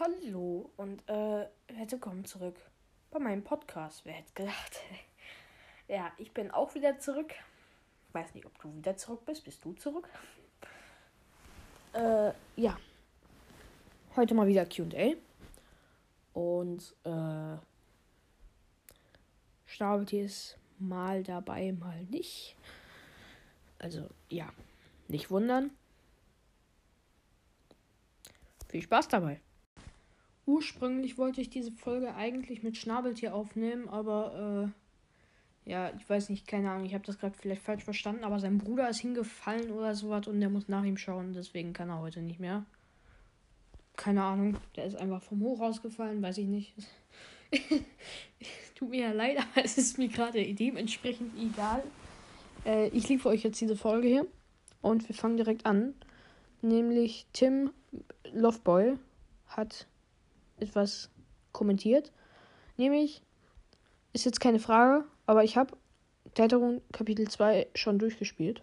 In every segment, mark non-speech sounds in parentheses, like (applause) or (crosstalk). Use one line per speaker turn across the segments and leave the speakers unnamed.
Hallo und äh, willkommen zurück bei meinem Podcast. Wer hätte gedacht? (laughs) ja, ich bin auch wieder zurück. Weiß nicht, ob du wieder zurück bist. Bist du zurück? Äh, ja. Heute mal wieder QA. Und äh, Stabeltier ist mal dabei, mal nicht. Also, ja. Nicht wundern. Viel Spaß dabei. Ursprünglich wollte ich diese Folge eigentlich mit Schnabeltier aufnehmen, aber äh, ja, ich weiß nicht, keine Ahnung, ich habe das gerade vielleicht falsch verstanden, aber sein Bruder ist hingefallen oder sowas und der muss nach ihm schauen, deswegen kann er heute nicht mehr. Keine Ahnung, der ist einfach vom Hoch rausgefallen, weiß ich nicht. (laughs) Tut mir ja leid, aber es ist mir gerade dementsprechend egal. Äh, ich liefere euch jetzt diese Folge hier und wir fangen direkt an. Nämlich Tim Loveboy hat etwas kommentiert. Nämlich, ist jetzt keine Frage, aber ich habe Deltarune Kapitel 2 schon durchgespielt.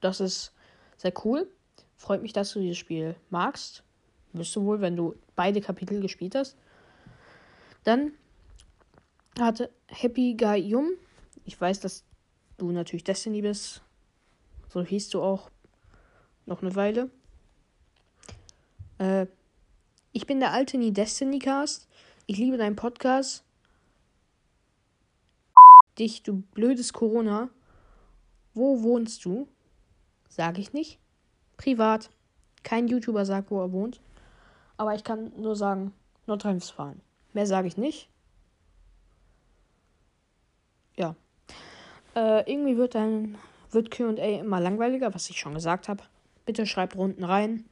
Das ist sehr cool. Freut mich, dass du dieses Spiel magst. Wirst du wohl, wenn du beide Kapitel gespielt hast. Dann hatte Happy Guy Yum. Ich weiß, dass du natürlich Destiny bist. So hieß du auch noch eine Weile. Äh, ich bin der alte Nie Destiny Cast. Ich liebe deinen Podcast. Dich, du blödes Corona. Wo wohnst du? Sag ich nicht. Privat. Kein YouTuber sagt, wo er wohnt. Aber ich kann nur sagen, Nordrhein-Westfalen. Mehr sage ich nicht. Ja. Äh, irgendwie wird dann wird QA immer langweiliger, was ich schon gesagt habe. Bitte schreibt Runden rein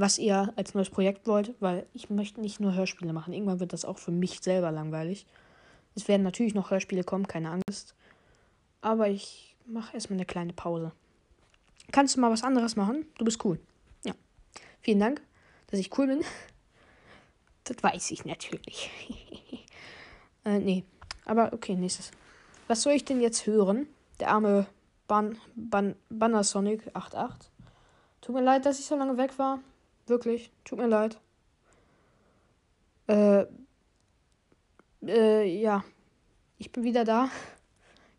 was ihr als neues Projekt wollt, weil ich möchte nicht nur Hörspiele machen. Irgendwann wird das auch für mich selber langweilig. Es werden natürlich noch Hörspiele kommen, keine Angst. Aber ich mache erstmal eine kleine Pause. Kannst du mal was anderes machen? Du bist cool. Ja. Vielen Dank, dass ich cool bin. (laughs) Das weiß ich natürlich. (laughs) äh, nee. Aber okay, nächstes. Was soll ich denn jetzt hören? Der arme Ban Ban Bannersonic 88. Tut mir leid, dass ich so lange weg war. Wirklich, tut mir leid. Äh, äh, ja. Ich bin wieder da.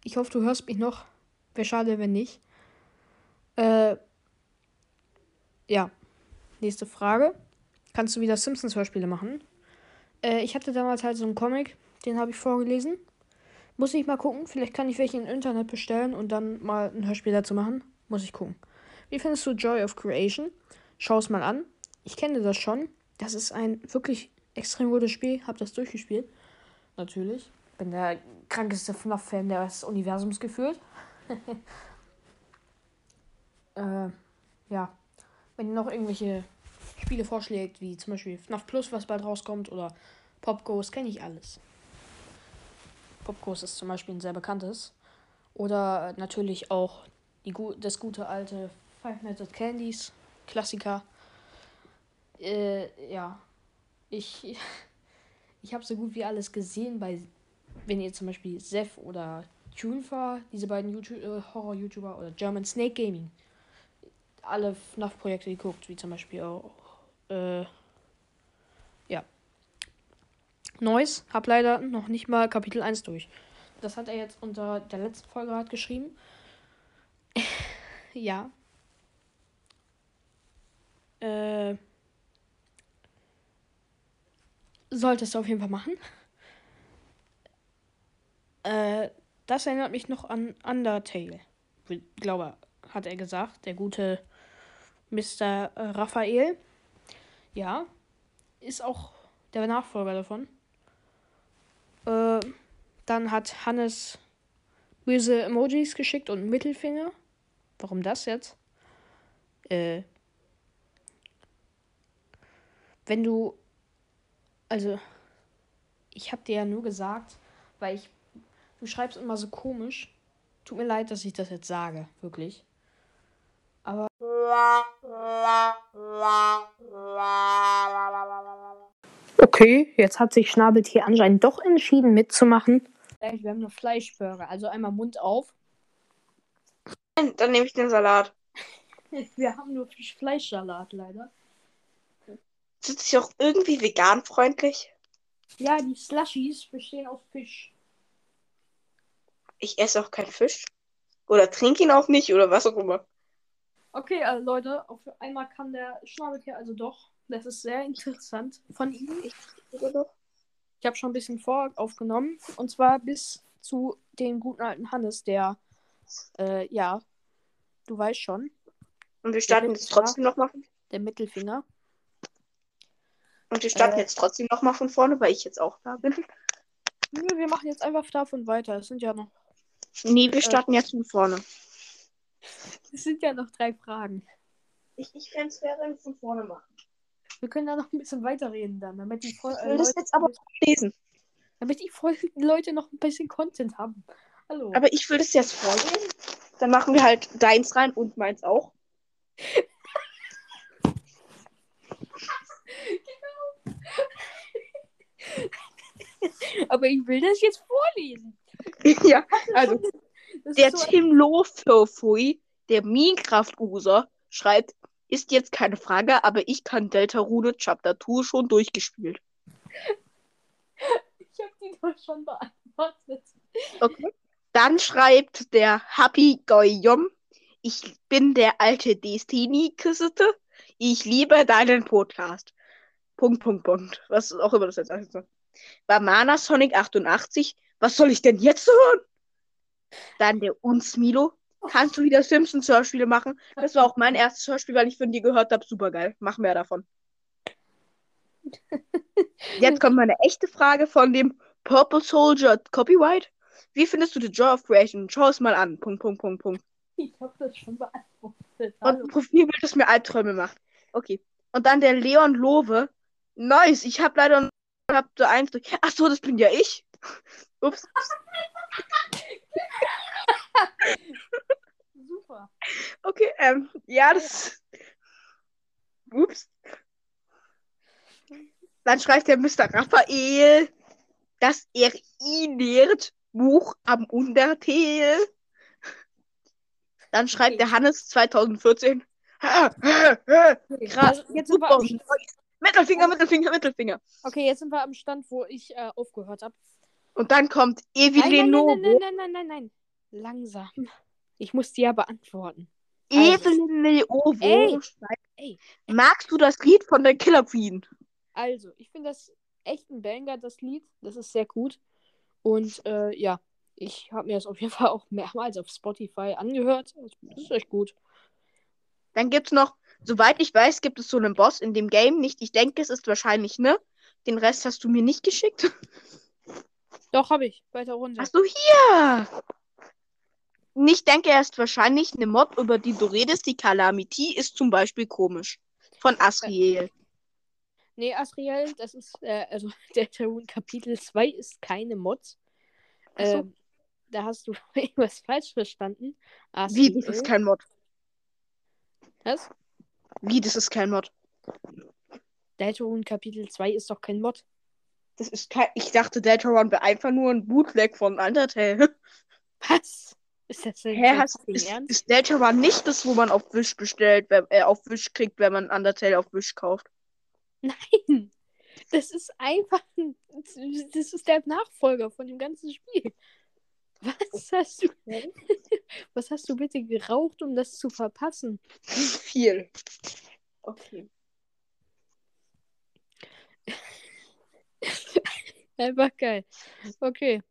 Ich hoffe, du hörst mich noch. Wäre schade, wenn nicht. Äh, ja. Nächste Frage. Kannst du wieder Simpsons-Hörspiele machen? Äh, ich hatte damals halt so einen Comic, den habe ich vorgelesen. Muss ich mal gucken. Vielleicht kann ich welche im Internet bestellen und dann mal ein Hörspiel dazu machen. Muss ich gucken. Wie findest du Joy of Creation? Schau es mal an. Ich kenne das schon. Das ist ein wirklich extrem gutes Spiel. Hab das durchgespielt. Natürlich. Bin der krankeste FNAF-Fan des Universums gefühlt. (laughs) äh, ja. Wenn ihr noch irgendwelche Spiele vorschlägt, wie zum Beispiel FNAF Plus, was bald rauskommt, oder Pop Ghost, kenne ich alles. Pop Ghost ist zum Beispiel ein sehr bekanntes. Oder natürlich auch die, das gute alte Five Nights at Candies, Klassiker. Äh, ja. Ich, (laughs) ich habe so gut wie alles gesehen bei, wenn ihr zum Beispiel Seth oder Tunfa, diese beiden äh, Horror-YouTuber oder German Snake Gaming, alle FNAF-Projekte geguckt, wie zum Beispiel auch, äh, ja. Neues, hab leider noch nicht mal Kapitel 1 durch. Das hat er jetzt unter der letzten Folge gerade geschrieben. (laughs) ja. Äh, solltest du auf jeden Fall machen. Äh, das erinnert mich noch an Undertale. Ich glaube, hat er gesagt. Der gute Mr. Raphael. Ja. Ist auch der Nachfolger davon. Äh, dann hat Hannes böse Emojis geschickt und Mittelfinger. Warum das jetzt? Äh, wenn du also, ich habe dir ja nur gesagt, weil ich. Du schreibst immer so komisch. Tut mir leid, dass ich das jetzt sage, wirklich. Aber. Okay, jetzt hat sich Schnabeltier anscheinend doch entschieden mitzumachen. Wir haben nur Fleischburger, also einmal Mund auf.
Dann nehme ich den Salat. (laughs)
Wir haben nur Fleischsalat, leider.
Sind sie auch irgendwie veganfreundlich?
Ja, die Slushies bestehen aus Fisch.
Ich esse auch keinen Fisch. Oder trinke ihn auch nicht oder was auch immer.
Okay, also Leute, auf einmal kann der Schnabeltier also doch. Das ist sehr interessant von ihm.
Oder doch?
Ich habe schon ein bisschen vor aufgenommen. Und zwar bis zu dem guten alten Hannes, der, äh, ja, du weißt schon,
Und wir starten jetzt trotzdem nochmal.
der Mittelfinger.
Und wir starten
Äh.
jetzt trotzdem nochmal von vorne, weil ich jetzt auch da bin.
Nö, wir machen jetzt einfach davon weiter. Es sind ja noch,
Nee, wir starten jetzt von vorne.
es sind ja noch drei Fragen.
Ich, ich fände es wir von vorne machen.
Wir können da noch ein bisschen weiterreden dann, damit die, voll,
Ich
äh,
will das
Leute,
jetzt aber lesen.
damit die voll Leute noch ein bisschen Content haben. Hallo.
Aber ich will das jetzt vorlesen. Dann machen wir halt deins rein und meins auch. (laughs) (laughs)
Aber ich will das jetzt vorlesen.
ja, also der
so,
Tim Lofofui, der Minecraft-User, schreibt, ist jetzt keine Frage, aber ich kann Deltarune Chapter 2 schon durchgespielt. (laughs)
ich habe die doch schon beantwortet.
Okay. Dann schreibt der Happy Goyom, ich bin der alte Destiny-Kiste. Ich liebe deinen Podcast. Punkt, Punkt, Punkt. Was auch immer das jetzt heißt. Banana Sonic 88. Was soll ich denn jetzt hören? Dann der Unsmilo. Kannst du wieder Simpsons Hörspiele machen? Das war auch mein erstes Hörspiel, weil ich von dir gehört habe. Super geil. Mach mehr davon. Jetzt kommt meine echte Frage von dem Purple Soldier Copyright. Wie findest du The Joy of Creation? Schau es mal an. Punkt, Punkt, Punkt, Punkt.
Ich habe das schon beantwortet.
Und ein Profilbild, das mir Albträume macht. Okay. Und dann der Leon Lowe. Nice. Ich habe leider noch hab so eins durch. Ach so, das bin ja ich. (laughs) Ups. (laughs)
Super.
Okay, ähm, ja, das. (laughs) Ups. Dann schreibt der Mr. Raphael, dass er ihn lehrt. Buch am Untertel. Dann schreibt
Okay.
der Hannes 2014. Krass,
jetzt
super. Mittelfinger, Mittelfinger, Mittelfinger.
okay, jetzt sind wir am Stand, wo ich äh, aufgehört habe.
Und dann kommt
Nein,
Evi
nein, nein,
Lenovo.
nein, nein, nein, nein, nein. Langsam. Ich muss die ja beantworten. Also.
Evelyn Leovo schreibt,
Ey.
magst du das Lied von der Killer Queen?
Also, ich finde das echt ein Banger, das Lied. Das ist sehr gut. Und äh, ja, ich habe mir das auf jeden Fall auch mehrmals auf Spotify angehört. Das ist echt gut.
Dann gibt's noch, soweit ich weiß, gibt es so einen Boss in dem Game nicht. Ich denke, es ist wahrscheinlich, ne? Den Rest hast du mir nicht geschickt. (laughs)
Doch, habe ich. Weiter runter.
Hast du hier? Ich denke, er ist wahrscheinlich eine Mod, über die du redest. Die Calamity ist zum Beispiel komisch. Von Asriel.
Nee, Asriel, das ist, äh, also (laughs) der Tarun Kapitel 2 ist keine Mod.
So.
Ähm, da hast du (laughs) irgendwas falsch verstanden.
Wie, das ist
Asriel-
kein Mod.
Was?
Wie, das ist kein Mod.
Deltarune Kapitel 2 ist doch kein Mod.
Das ist kein. Ich dachte, Deltarune wäre einfach nur ein Bootleg von Undertale. (laughs)
Was? Ist das denn
Hä, hast, ist,
Ernst?
ist Deltarune nicht das, wo man auf Wish bestellt, wenn, äh, auf Wish kriegt, wenn man Undertale auf Wish kauft?
Nein! Das ist einfach. ein- Das ist der Nachfolger von dem ganzen Spiel. Was hast du. (laughs) Was hast du bitte geraucht, um das zu verpassen?
Viel. Okay. (laughs)
Einfach geil. Okay.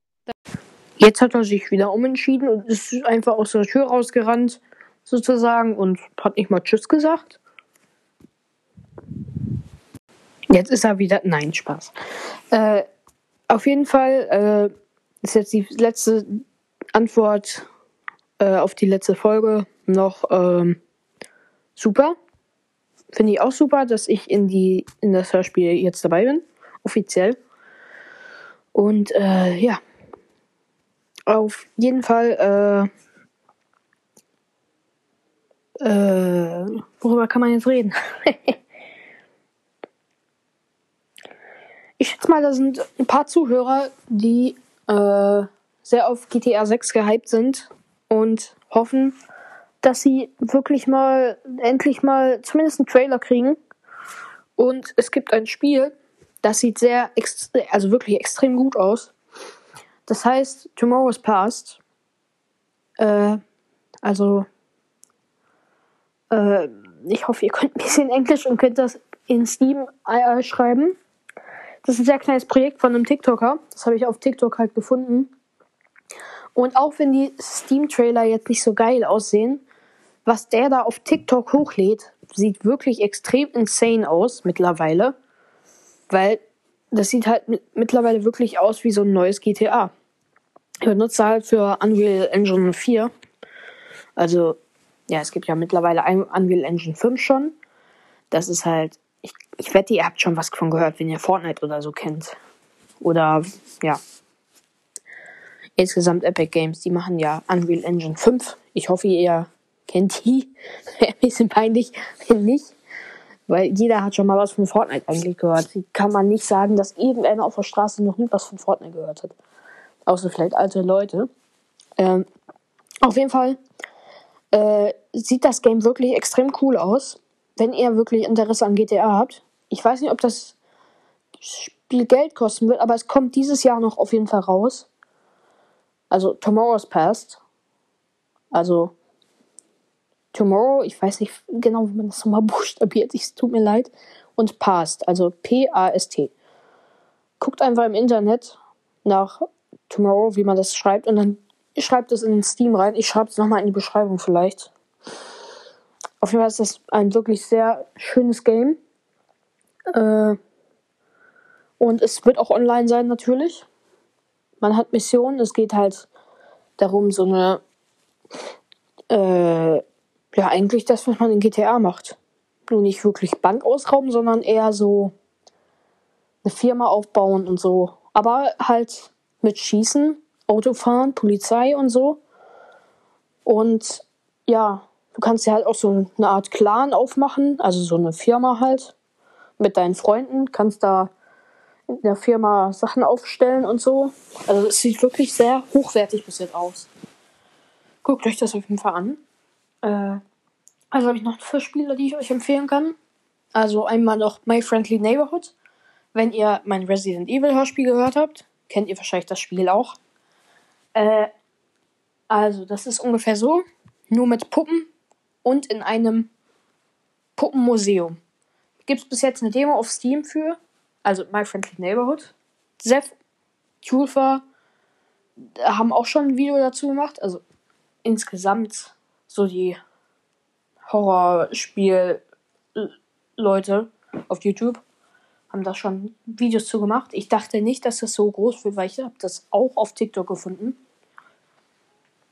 Jetzt hat er sich wieder umentschieden und ist einfach aus der Tür rausgerannt, sozusagen, und hat nicht mal Tschüss gesagt. Jetzt ist er wieder. Nein, Spaß. Äh, auf jeden Fall äh, ist jetzt die letzte Antwort äh, auf die letzte Folge noch ähm, super. Finde ich auch super, dass ich in die in das Hörspiel jetzt dabei bin, offiziell. Und äh, ja, auf jeden Fall. Äh, äh, worüber kann man jetzt reden? (laughs) ich schätze mal, da sind ein paar Zuhörer, die äh, sehr auf GTA 6 gehypt sind und hoffen, dass sie wirklich mal endlich mal zumindest einen Trailer kriegen Und es gibt ein Spiel, das sieht sehr, also wirklich extrem gut aus. Das heißt Tomorrow's Past. Äh, also, äh, ich hoffe, ihr könnt ein bisschen Englisch und könnt das in Steam äh, schreiben. Das ist ein sehr kleines Projekt von einem TikToker. Das habe ich auf TikTok halt gefunden. Und auch wenn die Steam-Trailer jetzt nicht so geil aussehen, was der da auf TikTok hochlädt, sieht wirklich extrem insane aus mittlerweile. Weil das sieht halt mittlerweile wirklich aus wie so ein neues GTA. Ich benutze halt für Unreal Engine 4. Also, ja, es gibt ja mittlerweile Unreal Engine 5 schon. Das ist halt, ich, wette, ihr habt schon was von gehört, wenn ihr Fortnite oder so kennt. Oder, ja. Insgesamt Epic Games, die machen ja Unreal Engine 5. Ich hoffe, ihr kennt die. (laughs) Wäre ein bisschen peinlich, wenn nicht. Weil jeder hat schon mal was von Fortnite eigentlich gehört. Kann man nicht sagen, dass irgendeiner auf der Straße noch nie was von Fortnite gehört hat. Außer vielleicht alte Leute. Ähm, auf jeden Fall äh, sieht das Game wirklich extrem cool aus. Wenn ihr wirklich Interesse an GTA habt. Ich weiß nicht, ob das Spiel Geld kosten wird, aber es kommt dieses Jahr noch auf jeden Fall raus. Also Tomorrow's Past. Also Tomorrow, ich weiß nicht genau, wie man das nochmal (laughs) buchstabiert, es tut mir leid. Und Past, also P-A-S-T. Guckt einfach im Internet nach Tomorrow, wie man das schreibt, und dann schreibt es in den Steam rein. Ich schreibe es nochmal in die Beschreibung vielleicht. Auf jeden Fall ist das ein wirklich sehr schönes Game. Äh, und es wird auch online sein, natürlich. Man hat Missionen. Es geht halt darum, so eine äh, ja, eigentlich das, was man in GTA macht. Nur nicht wirklich Bank ausrauben, sondern eher so eine Firma aufbauen und so. Aber halt mit Schießen, Autofahren, Polizei und so. Und ja, du kannst ja halt auch so eine Art Clan aufmachen, also so eine Firma halt. Mit deinen Freunden kannst da in der Firma Sachen aufstellen und so. Also es sieht wirklich sehr hochwertig bis jetzt aus. Guckt euch das auf jeden Fall an. Äh, also habe ich noch vier Spiele, die ich euch empfehlen kann. Also einmal noch My Friendly Neighborhood. Wenn ihr mein Resident Evil Hörspiel gehört habt, kennt ihr wahrscheinlich das Spiel auch. Äh, also, das ist ungefähr so. Nur mit Puppen und in einem Puppenmuseum. Gibt es bis jetzt eine Demo auf Steam für. Also My Friendly Neighborhood. Seth, Tulfa haben auch schon ein Video dazu gemacht. Also insgesamt so die Horrorspiel-Leute auf YouTube haben da schon Videos zu gemacht. Ich dachte nicht, dass das so groß wird, weil ich habe das auch auf TikTok gefunden.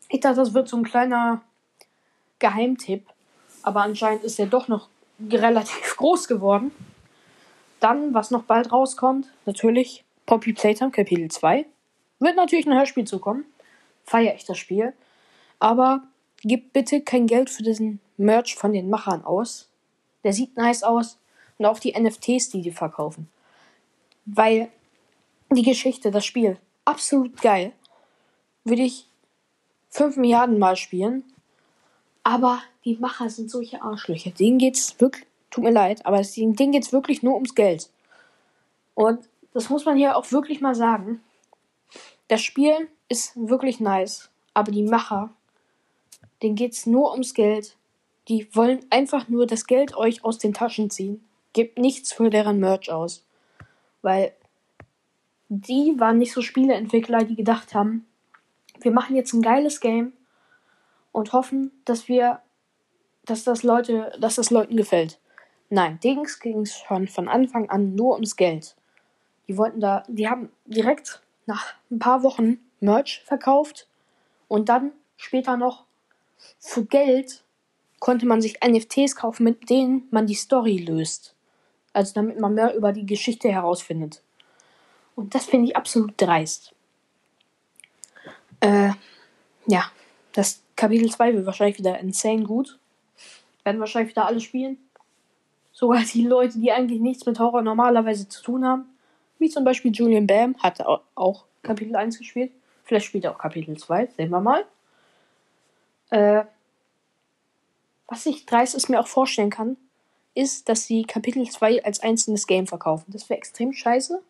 Ich dachte, das wird so ein kleiner Geheimtipp, aber anscheinend ist er doch noch relativ (laughs) groß geworden. Dann, was noch bald rauskommt, natürlich Poppy Playtime Kapitel 2. Wird natürlich ein Hörspiel zukommen. Feiere ich das Spiel. Aber gib bitte kein Geld für diesen Merch von den Machern aus. Der sieht nice aus. Und auch die NFTs, die die verkaufen. Weil die Geschichte, das Spiel, absolut geil. Würde ich 5 Milliarden Mal spielen. Aber die Macher sind solche Arschlöcher. Denen geht's wirklich, tut mir leid, aber denen geht's wirklich nur ums Geld. Und das muss man hier auch wirklich mal sagen. Das Spiel ist wirklich nice, aber die Macher, denen geht's nur ums Geld. Die wollen einfach nur das Geld euch aus den Taschen ziehen. Gebt nichts für deren Merch aus. Weil die waren nicht so Spieleentwickler, die gedacht haben, wir machen jetzt ein geiles Game und hoffen, dass wir, dass das Leute, dass das Leuten gefällt. Nein, Dings ging es schon von Anfang an nur ums Geld. Die wollten da, die haben direkt nach ein paar Wochen Merch verkauft und dann später noch für Geld konnte man sich NFTs kaufen, mit denen man die Story löst. Also damit man mehr über die Geschichte herausfindet. Und das finde ich absolut dreist. Äh, ja, das Kapitel 2 wird wahrscheinlich wieder insane gut. Werden wahrscheinlich wieder alle spielen. Sogar die Leute, die eigentlich nichts mit Horror normalerweise zu tun haben. Wie zum Beispiel Julian Bam hat auch Kapitel 1 gespielt. Vielleicht spielt er auch Kapitel 2. Sehen wir mal. Äh, was ich dreist es mir auch vorstellen kann, ist, dass sie Kapitel 2 als einzelnes Game verkaufen. Das wäre extrem scheiße.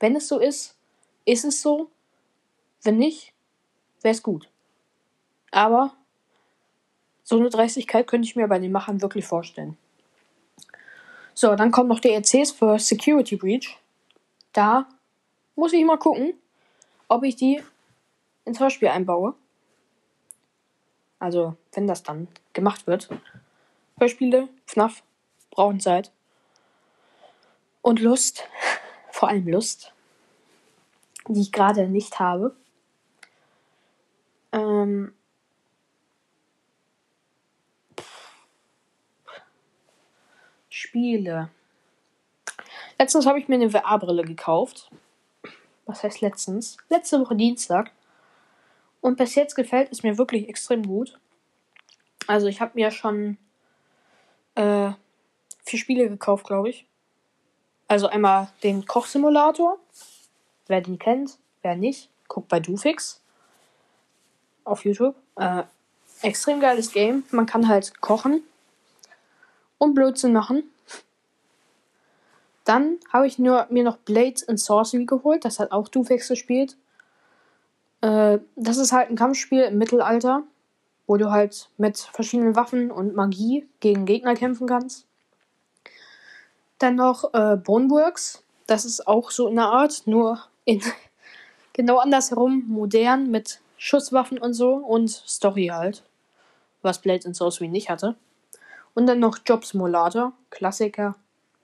Wenn es so ist, ist es so. Wenn nicht, wäre es gut. Aber so eine Dreistigkeit könnte ich mir bei den Machern wirklich vorstellen. So, dann kommen noch DLCs für Security Breach. Da muss ich mal gucken, ob ich die ins Hörspiel einbaue. Also, wenn das dann gemacht wird. Hörspiele, FNAF, brauchen Zeit. Und Lust. (laughs) Vor allem Lust. Die ich gerade nicht habe. Ähm, Spiele. Letztens habe ich mir eine VR-Brille gekauft. Was heißt letztens? Letzte Woche Dienstag. Und bis jetzt gefällt es mir wirklich extrem gut. Also ich habe mir schon äh, vier Spiele gekauft, glaube ich. Also einmal den Kochsimulator. Wer den kennt, wer nicht, guckt bei Dufix auf YouTube. Äh, extrem geiles Game. Man kann halt kochen und Blödsinn machen. Dann habe ich nur, mir noch Blades and Sorcery geholt. Das hat auch Dufix gespielt. Äh, das ist halt ein Kampfspiel im Mittelalter, wo du halt mit verschiedenen Waffen und Magie gegen Gegner kämpfen kannst. Dann noch äh, Boneworks. Das ist auch so in der Art, nur in (laughs) genau andersherum, modern mit Schusswaffen und so und Story halt. Was Blades and Sorcery nicht hatte. Und dann noch Job Simulator, Klassiker.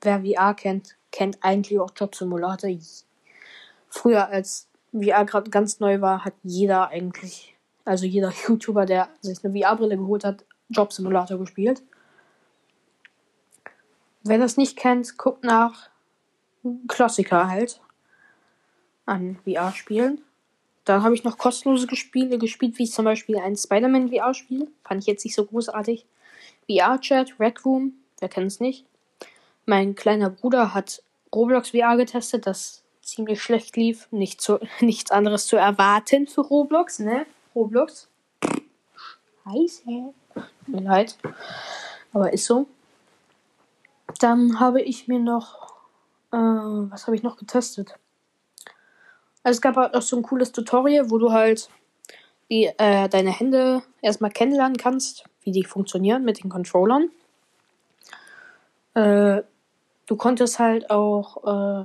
Wer VR kennt, kennt eigentlich auch Job Simulator. Früher, als VR gerade ganz neu war, hat jeder eigentlich, also jeder (laughs) YouTuber, der sich eine VR-Brille geholt hat, Job Simulator gespielt. Wer das nicht kennt, guckt nach Klassiker halt an VR-Spielen. Dann habe ich noch kostenlose Spiele gespielt, wie zum Beispiel ein Spider-Man VR-Spiel. Fand ich jetzt nicht so großartig. VR-Chat, Rec Room, wer kennt es nicht. Mein kleiner Bruder hat Roblox VR getestet, das ziemlich schlecht lief. Nicht zu, (laughs) nichts anderes zu erwarten für Roblox, ne? Roblox. Scheiße. Tut mir leid. Aber ist so. Dann habe ich mir noch. Äh, was habe ich noch getestet? Also es gab halt noch so ein cooles Tutorial, wo du halt die, äh, deine Hände erstmal kennenlernen kannst wie die funktionieren mit den Controllern. Äh, du konntest halt auch äh,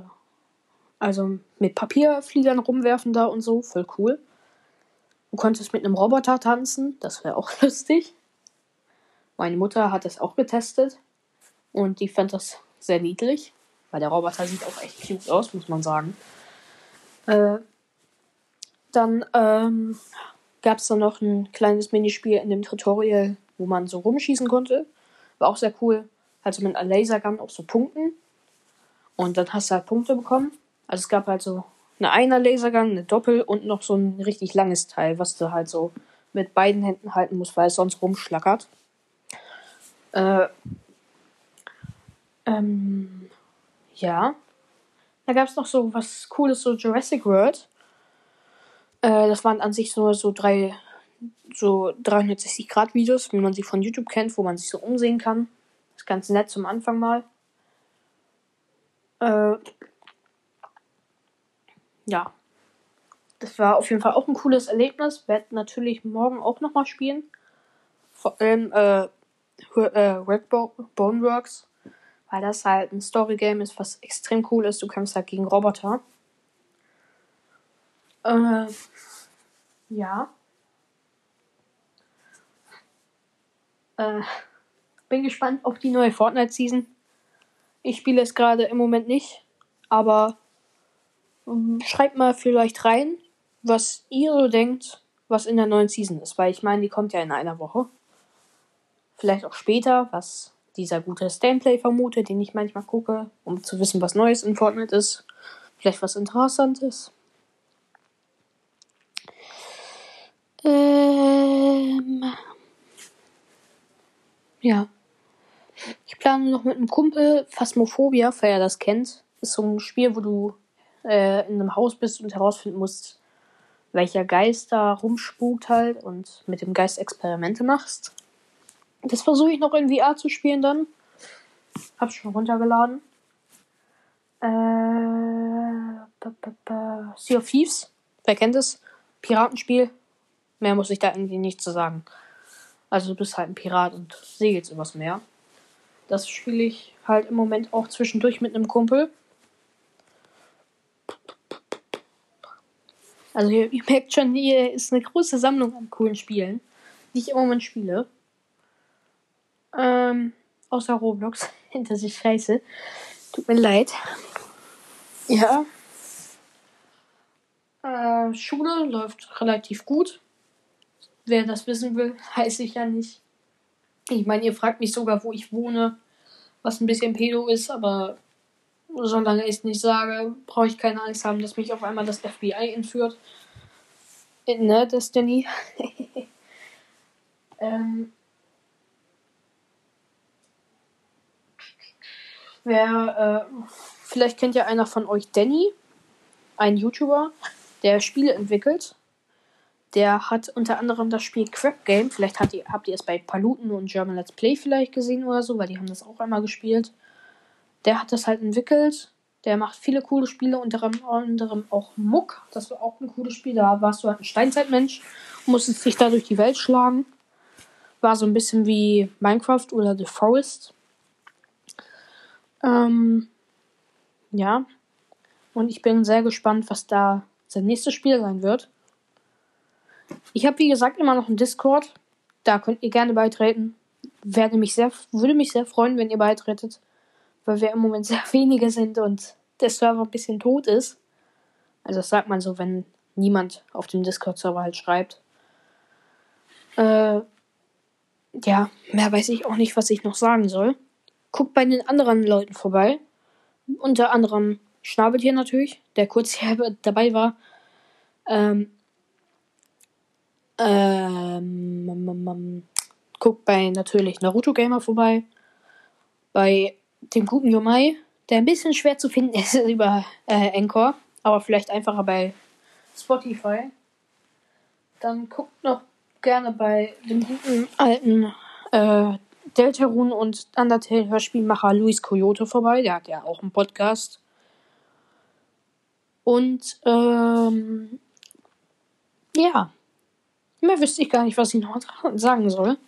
also mit Papierfliegern rumwerfen da und so, voll cool. Du konntest mit einem Roboter tanzen, das wäre auch (laughs) lustig. Meine Mutter hat das auch getestet und die fand das sehr niedlich, weil der Roboter sieht auch echt cute aus, muss man sagen. Äh, dann ähm, gab es da noch ein kleines Minispiel in dem Tutorial, wo man so rumschießen konnte. War auch sehr cool. Also mit einer Lasergun auf so Punkten. Und dann hast du halt Punkte bekommen. Also es gab halt so eine einer Lasergun, eine Doppel und noch so ein richtig langes Teil, was du halt so mit beiden Händen halten musst, weil es sonst rumschlackert. Äh, ähm, ja. Da gab es noch so was Cooles, so Jurassic World. Äh, das waren an sich nur so drei so 360-Grad-Videos, wie man sie von YouTube kennt, wo man sich so umsehen kann. Ist ganz nett zum Anfang mal. Äh, ja. Das war auf jeden Fall auch ein cooles Erlebnis. Werde natürlich morgen auch nochmal spielen. Vor allem äh, äh, Boneworks. Weil das halt ein Story-Game ist, was extrem cool ist. Du kämpfst halt gegen Roboter. Äh, ja. Äh, bin gespannt auf die neue Fortnite-Season. Ich spiele es gerade im Moment nicht, aber ähm, schreibt mal vielleicht rein, was ihr so denkt, was in der neuen Season ist, weil ich meine, die kommt ja in einer Woche. Vielleicht auch später, was dieser gute Gameplay vermutet, den ich manchmal gucke, um zu wissen, was Neues in Fortnite ist. Vielleicht was Interessantes. Ähm. Ja. Plane noch mit einem Kumpel Phasmophobia, falls er das kennt. Ist so ein Spiel, wo du äh, in einem Haus bist und herausfinden musst, welcher Geist da rumspukt halt und mit dem Geist Experimente machst. Das versuche ich noch in VR zu spielen dann. Hab's schon runtergeladen. Äh, sea of Thieves. Wer kennt es? Piratenspiel. Mehr muss ich da irgendwie nicht zu sagen. Also du bist halt ein Pirat und segelst übers Meer. Das spiele ich halt im Moment auch zwischendurch mit einem Kumpel. Also ihr, ihr merkt schon, hier ist eine große Sammlung an coolen Spielen, die ich im Moment spiele. Ähm, außer Roblox. (laughs) das ist scheiße. Tut mir leid. Ja. Äh, Schule läuft relativ gut. Wer das wissen will, (laughs) heiße ich ja nicht. Ich meine, ihr fragt mich sogar, wo ich wohne, was ein bisschen pedo ist, aber solange ich es nicht sage, brauche ich keine Angst haben, dass mich auf einmal das FBI entführt. Ne, Destiny. (laughs) ähm, wer, äh, vielleicht kennt ja einer von euch Danny, ein YouTuber, der Spiele entwickelt. Der hat unter anderem das Spiel Crap Game. Vielleicht habt ihr, habt ihr es bei Paluten und German Let's Play vielleicht gesehen oder so, weil die haben das auch einmal gespielt. Der hat das halt entwickelt. Der macht viele coole Spiele, unter anderem auch Muck. Das war auch ein cooles Spiel. Da warst du halt ein Steinzeitmensch, musstest dich da durch die Welt schlagen. War so ein bisschen wie Minecraft oder The Forest. Ähm, ja. Und ich bin sehr gespannt, was da sein nächstes Spiel sein wird. Ich habe, wie gesagt, immer noch einen Discord. Da könnt ihr gerne beitreten. Werde mich sehr, würde mich sehr freuen, wenn ihr beitretet. Weil wir im Moment (laughs) sehr wenige sind und der Server ein bisschen tot ist. Also das sagt man so, wenn niemand auf dem Discord-Server halt schreibt. Äh, ja, mehr weiß ich auch nicht, was ich noch sagen soll. Guckt bei den anderen Leuten vorbei. Unter anderem Schnabeltier natürlich, der kurz (laughs) hier dabei war. Ähm, ähm, guckt bei natürlich Naruto Gamer vorbei. Bei dem guten Yomai, der ein bisschen schwer zu finden (laughs) ist über äh, Encore, aber vielleicht einfacher bei Spotify. Dann guckt noch gerne bei dem guten alten äh, Deltarune und Undertale Hörspielmacher Luis Coyote vorbei. Der hat ja auch einen Podcast. Und ähm, ja, mehr wüsste ich gar nicht, was ich noch sagen soll.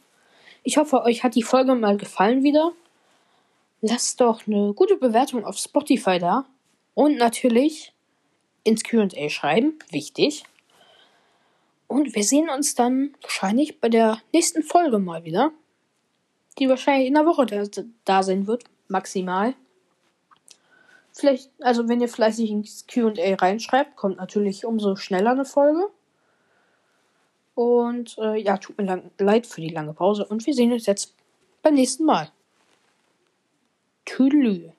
Ich hoffe, euch hat die Folge mal gefallen wieder. Lasst doch eine gute Bewertung auf Spotify da. Und natürlich ins QA schreiben. Wichtig. Und wir sehen uns dann wahrscheinlich bei der nächsten Folge mal wieder. Die wahrscheinlich in der Woche da, da sein wird. Maximal. Vielleicht, also wenn ihr fleißig ins QA reinschreibt, kommt natürlich umso schneller eine Folge. Und äh, ja, tut mir leid für die lange Pause. Und wir sehen uns jetzt beim nächsten Mal. Tüdelü.